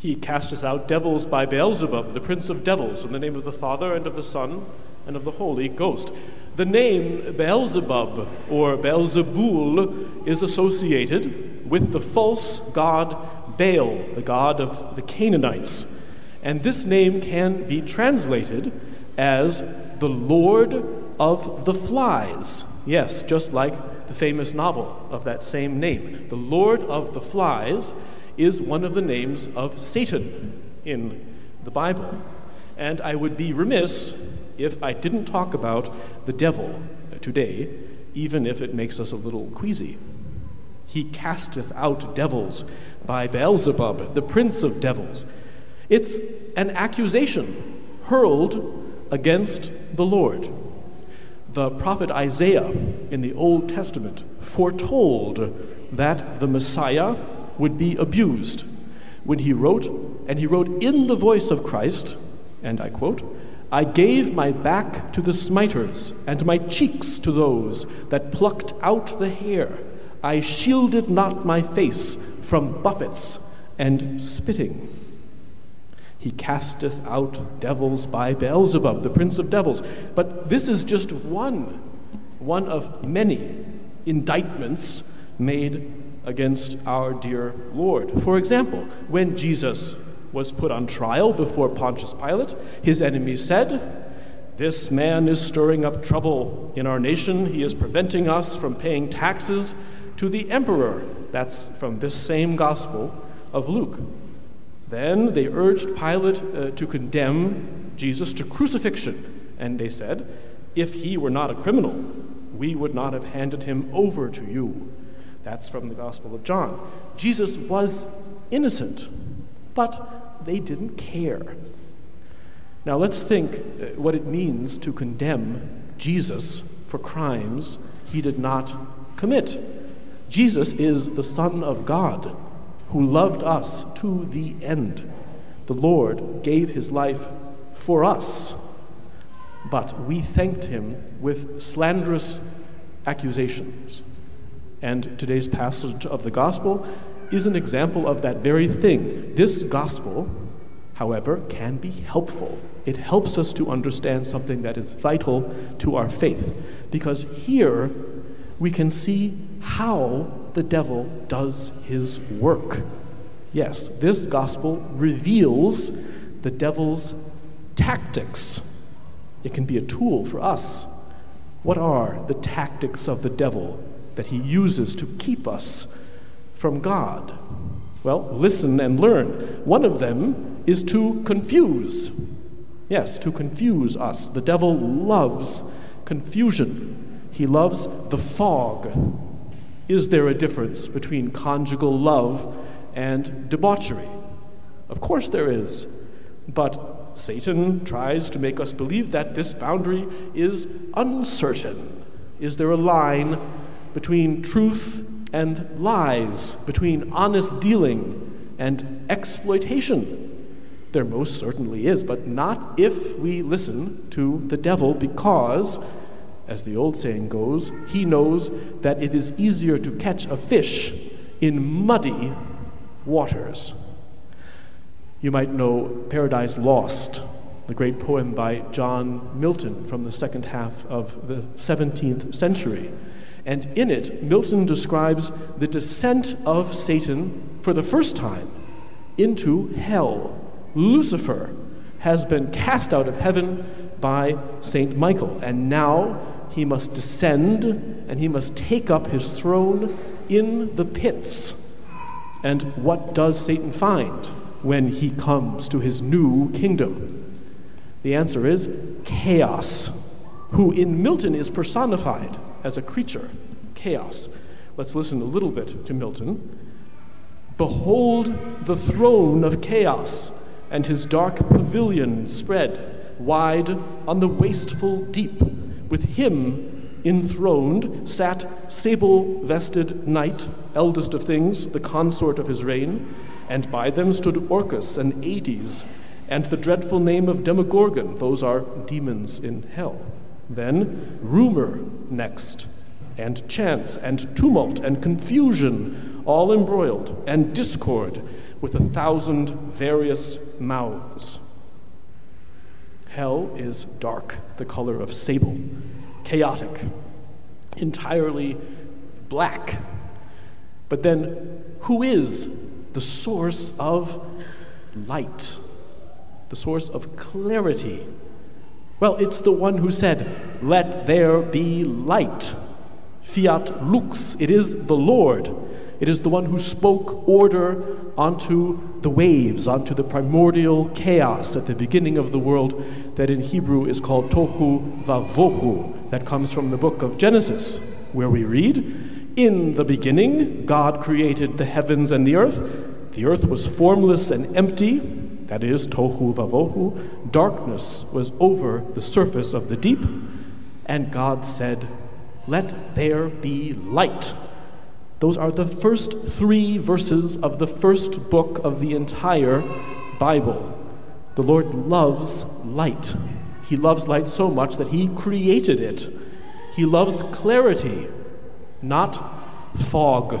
He casteth out devils by Beelzebub, the prince of devils, in the name of the Father, and of the Son, and of the Holy Ghost. The name Beelzebub or Beelzebul is associated with the false god Baal, the god of the Canaanites. And this name can be translated as the Lord of the Flies. Yes, just like the famous novel of that same name. The Lord of the Flies is one of the names of Satan in the Bible. And I would be remiss if I didn't talk about the devil today, even if it makes us a little queasy. He casteth out devils by Beelzebub, the prince of devils. It's an accusation hurled against the Lord. The prophet Isaiah in the Old Testament foretold that the Messiah would be abused when he wrote, and he wrote in the voice of Christ, and I quote, I gave my back to the smiters, and my cheeks to those that plucked out the hair. I shielded not my face from buffets and spitting. He casteth out devils by Beelzebub, the prince of devils. But this is just one, one of many indictments made against our dear Lord. For example, when Jesus was put on trial before Pontius Pilate, his enemies said, This man is stirring up trouble in our nation. He is preventing us from paying taxes to the emperor. That's from this same gospel of Luke. Then they urged Pilate uh, to condemn Jesus to crucifixion, and they said, If he were not a criminal, we would not have handed him over to you. That's from the Gospel of John. Jesus was innocent, but they didn't care. Now let's think uh, what it means to condemn Jesus for crimes he did not commit. Jesus is the Son of God who loved us to the end. The Lord gave his life for us, but we thanked him with slanderous accusations. And today's passage of the gospel is an example of that very thing. This gospel, however, can be helpful. It helps us to understand something that is vital to our faith. Because here we can see how the devil does his work. Yes, this gospel reveals the devil's tactics. It can be a tool for us. What are the tactics of the devil that he uses to keep us from God? Well, listen and learn. One of them is to confuse. Yes, to confuse us. The devil loves confusion, he loves the fog. Is there a difference between conjugal love and debauchery? Of course there is. But Satan tries to make us believe that this boundary is uncertain. Is there a line between truth and lies, between honest dealing and exploitation. There most certainly is, but not if we listen to the devil, because, as the old saying goes, he knows that it is easier to catch a fish in muddy waters. You might know Paradise Lost, the great poem by John Milton from the second half of the 17th century. And in it, Milton describes the descent of Satan for the first time into hell. Lucifer has been cast out of heaven by St. Michael, and now he must descend and he must take up his throne in the pits. And what does Satan find when he comes to his new kingdom? The answer is chaos, who in Milton is personified as a creature, chaos. Let's listen a little bit to Milton. Behold the throne of chaos, and his dark pavilion spread wide on the wasteful deep. With him enthroned sat sable vested Night, eldest of things, the consort of his reign, and by them stood Orcus and Hades, and the dreadful name of Demogorgon, those are demons in hell. Then rumor next and chance and tumult and confusion, all embroiled, and discord, with a thousand various mouths. Hell is dark, the color of sable, chaotic, entirely black. But then, who is the source of light, the source of clarity? Well, it's the one who said, Let there be light. Fiat lux. It is the Lord. It is the one who spoke order onto the waves, onto the primordial chaos at the beginning of the world that in Hebrew is called tohu vavohu. That comes from the book of Genesis, where we read, In the beginning, God created the heavens and the earth. The earth was formless and empty, that is, tohu vavohu. Darkness was over the surface of the deep. And God said, Let there be light. Those are the first three verses of the first book of the entire Bible. The Lord loves light. He loves light so much that He created it. He loves clarity, not fog.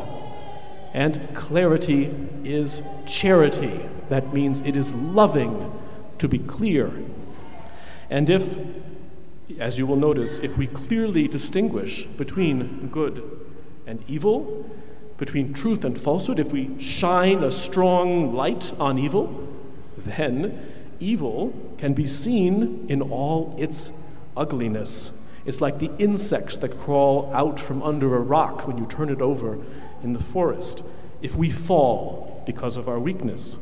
And clarity is charity. That means it is loving to be clear. And if, as you will notice, if we clearly distinguish between good and evil, between truth and falsehood, if we shine a strong light on evil, then evil can be seen in all its ugliness. It's like the insects that crawl out from under a rock when you turn it over in the forest. If we fall because of our weakness,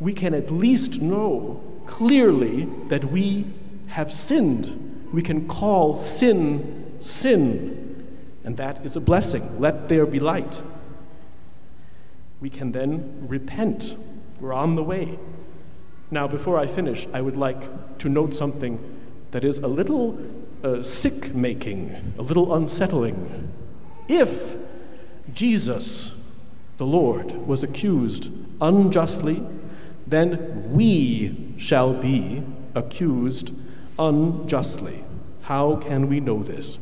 we can at least know clearly that we have sinned. We can call sin sin and that is a blessing. Let there be light. We can then repent. We're on the way. Now, before I finish, I would like to note something that is a little uh, sick making, a little unsettling. If Jesus, the Lord, was accused unjustly, then we shall be accused unjustly. How can we know this?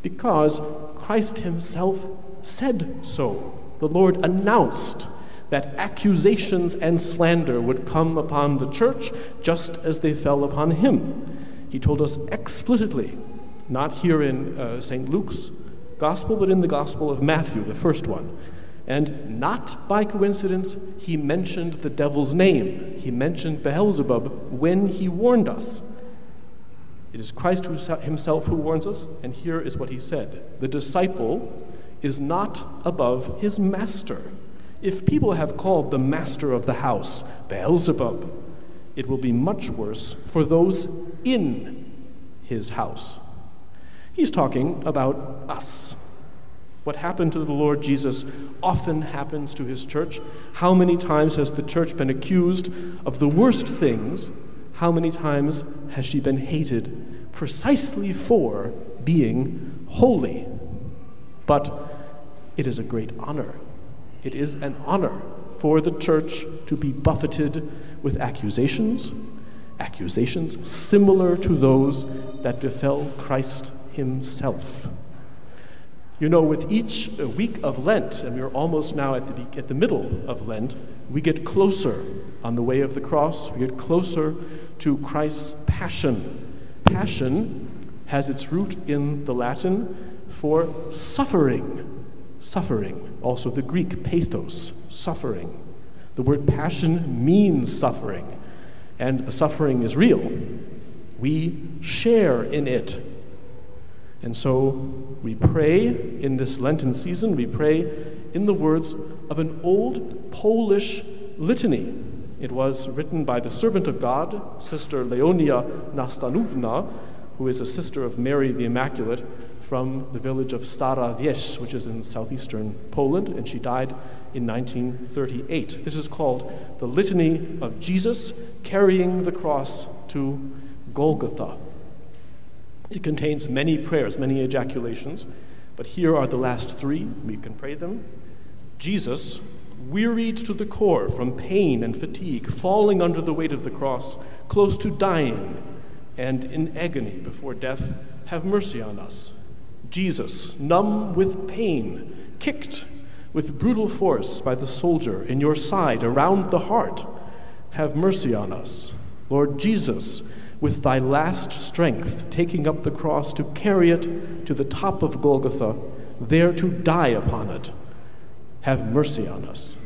Because Christ himself said so. The Lord announced that accusations and slander would come upon the church just as they fell upon him. He told us explicitly, not here in uh, St. Luke's gospel, but in the gospel of Matthew, the first one. And not by coincidence, he mentioned the devil's name. He mentioned Beelzebub when he warned us. It is Christ who, himself who warns us, and here is what he said The disciple is not above his master. If people have called the master of the house Beelzebub, it will be much worse for those in his house. He's talking about us. What happened to the Lord Jesus often happens to his church. How many times has the church been accused of the worst things how many times has she been hated precisely for being holy? But it is a great honor. It is an honor for the church to be buffeted with accusations, accusations similar to those that befell Christ himself. You know, with each uh, week of Lent, and we're almost now at the, at the middle of Lent, we get closer on the way of the cross, we get closer to Christ's passion. Passion has its root in the Latin for suffering. Suffering, also the Greek pathos, suffering. The word passion means suffering, and the suffering is real. We share in it and so we pray in this Lenten season, we pray in the words of an old Polish litany. It was written by the servant of God, Sister Leonia Nastanówna, who is a sister of Mary the Immaculate from the village of Stara Wieś, which is in southeastern Poland, and she died in 1938. This is called the Litany of Jesus carrying the cross to Golgotha. It contains many prayers, many ejaculations, but here are the last three. We can pray them. Jesus, wearied to the core from pain and fatigue, falling under the weight of the cross, close to dying, and in agony before death, have mercy on us. Jesus, numb with pain, kicked with brutal force by the soldier in your side around the heart, have mercy on us. Lord Jesus, with thy last strength, taking up the cross to carry it to the top of Golgotha, there to die upon it, have mercy on us.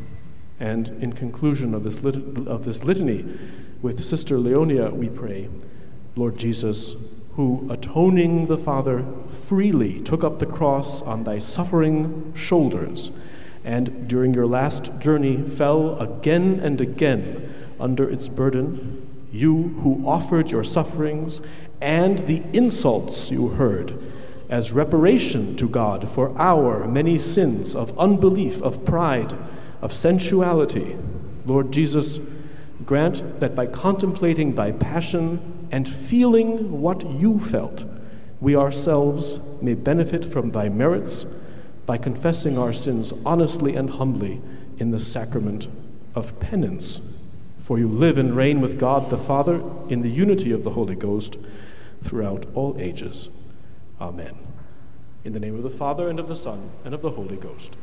And in conclusion of this, lit- of this litany, with Sister Leonia, we pray, Lord Jesus, who, atoning the Father, freely took up the cross on thy suffering shoulders, and during your last journey fell again and again under its burden, you who offered your sufferings and the insults you heard as reparation to God for our many sins of unbelief, of pride, of sensuality, Lord Jesus, grant that by contemplating thy passion and feeling what you felt, we ourselves may benefit from thy merits by confessing our sins honestly and humbly in the sacrament of penance. For you live and reign with God the Father in the unity of the Holy Ghost throughout all ages. Amen. In the name of the Father, and of the Son, and of the Holy Ghost.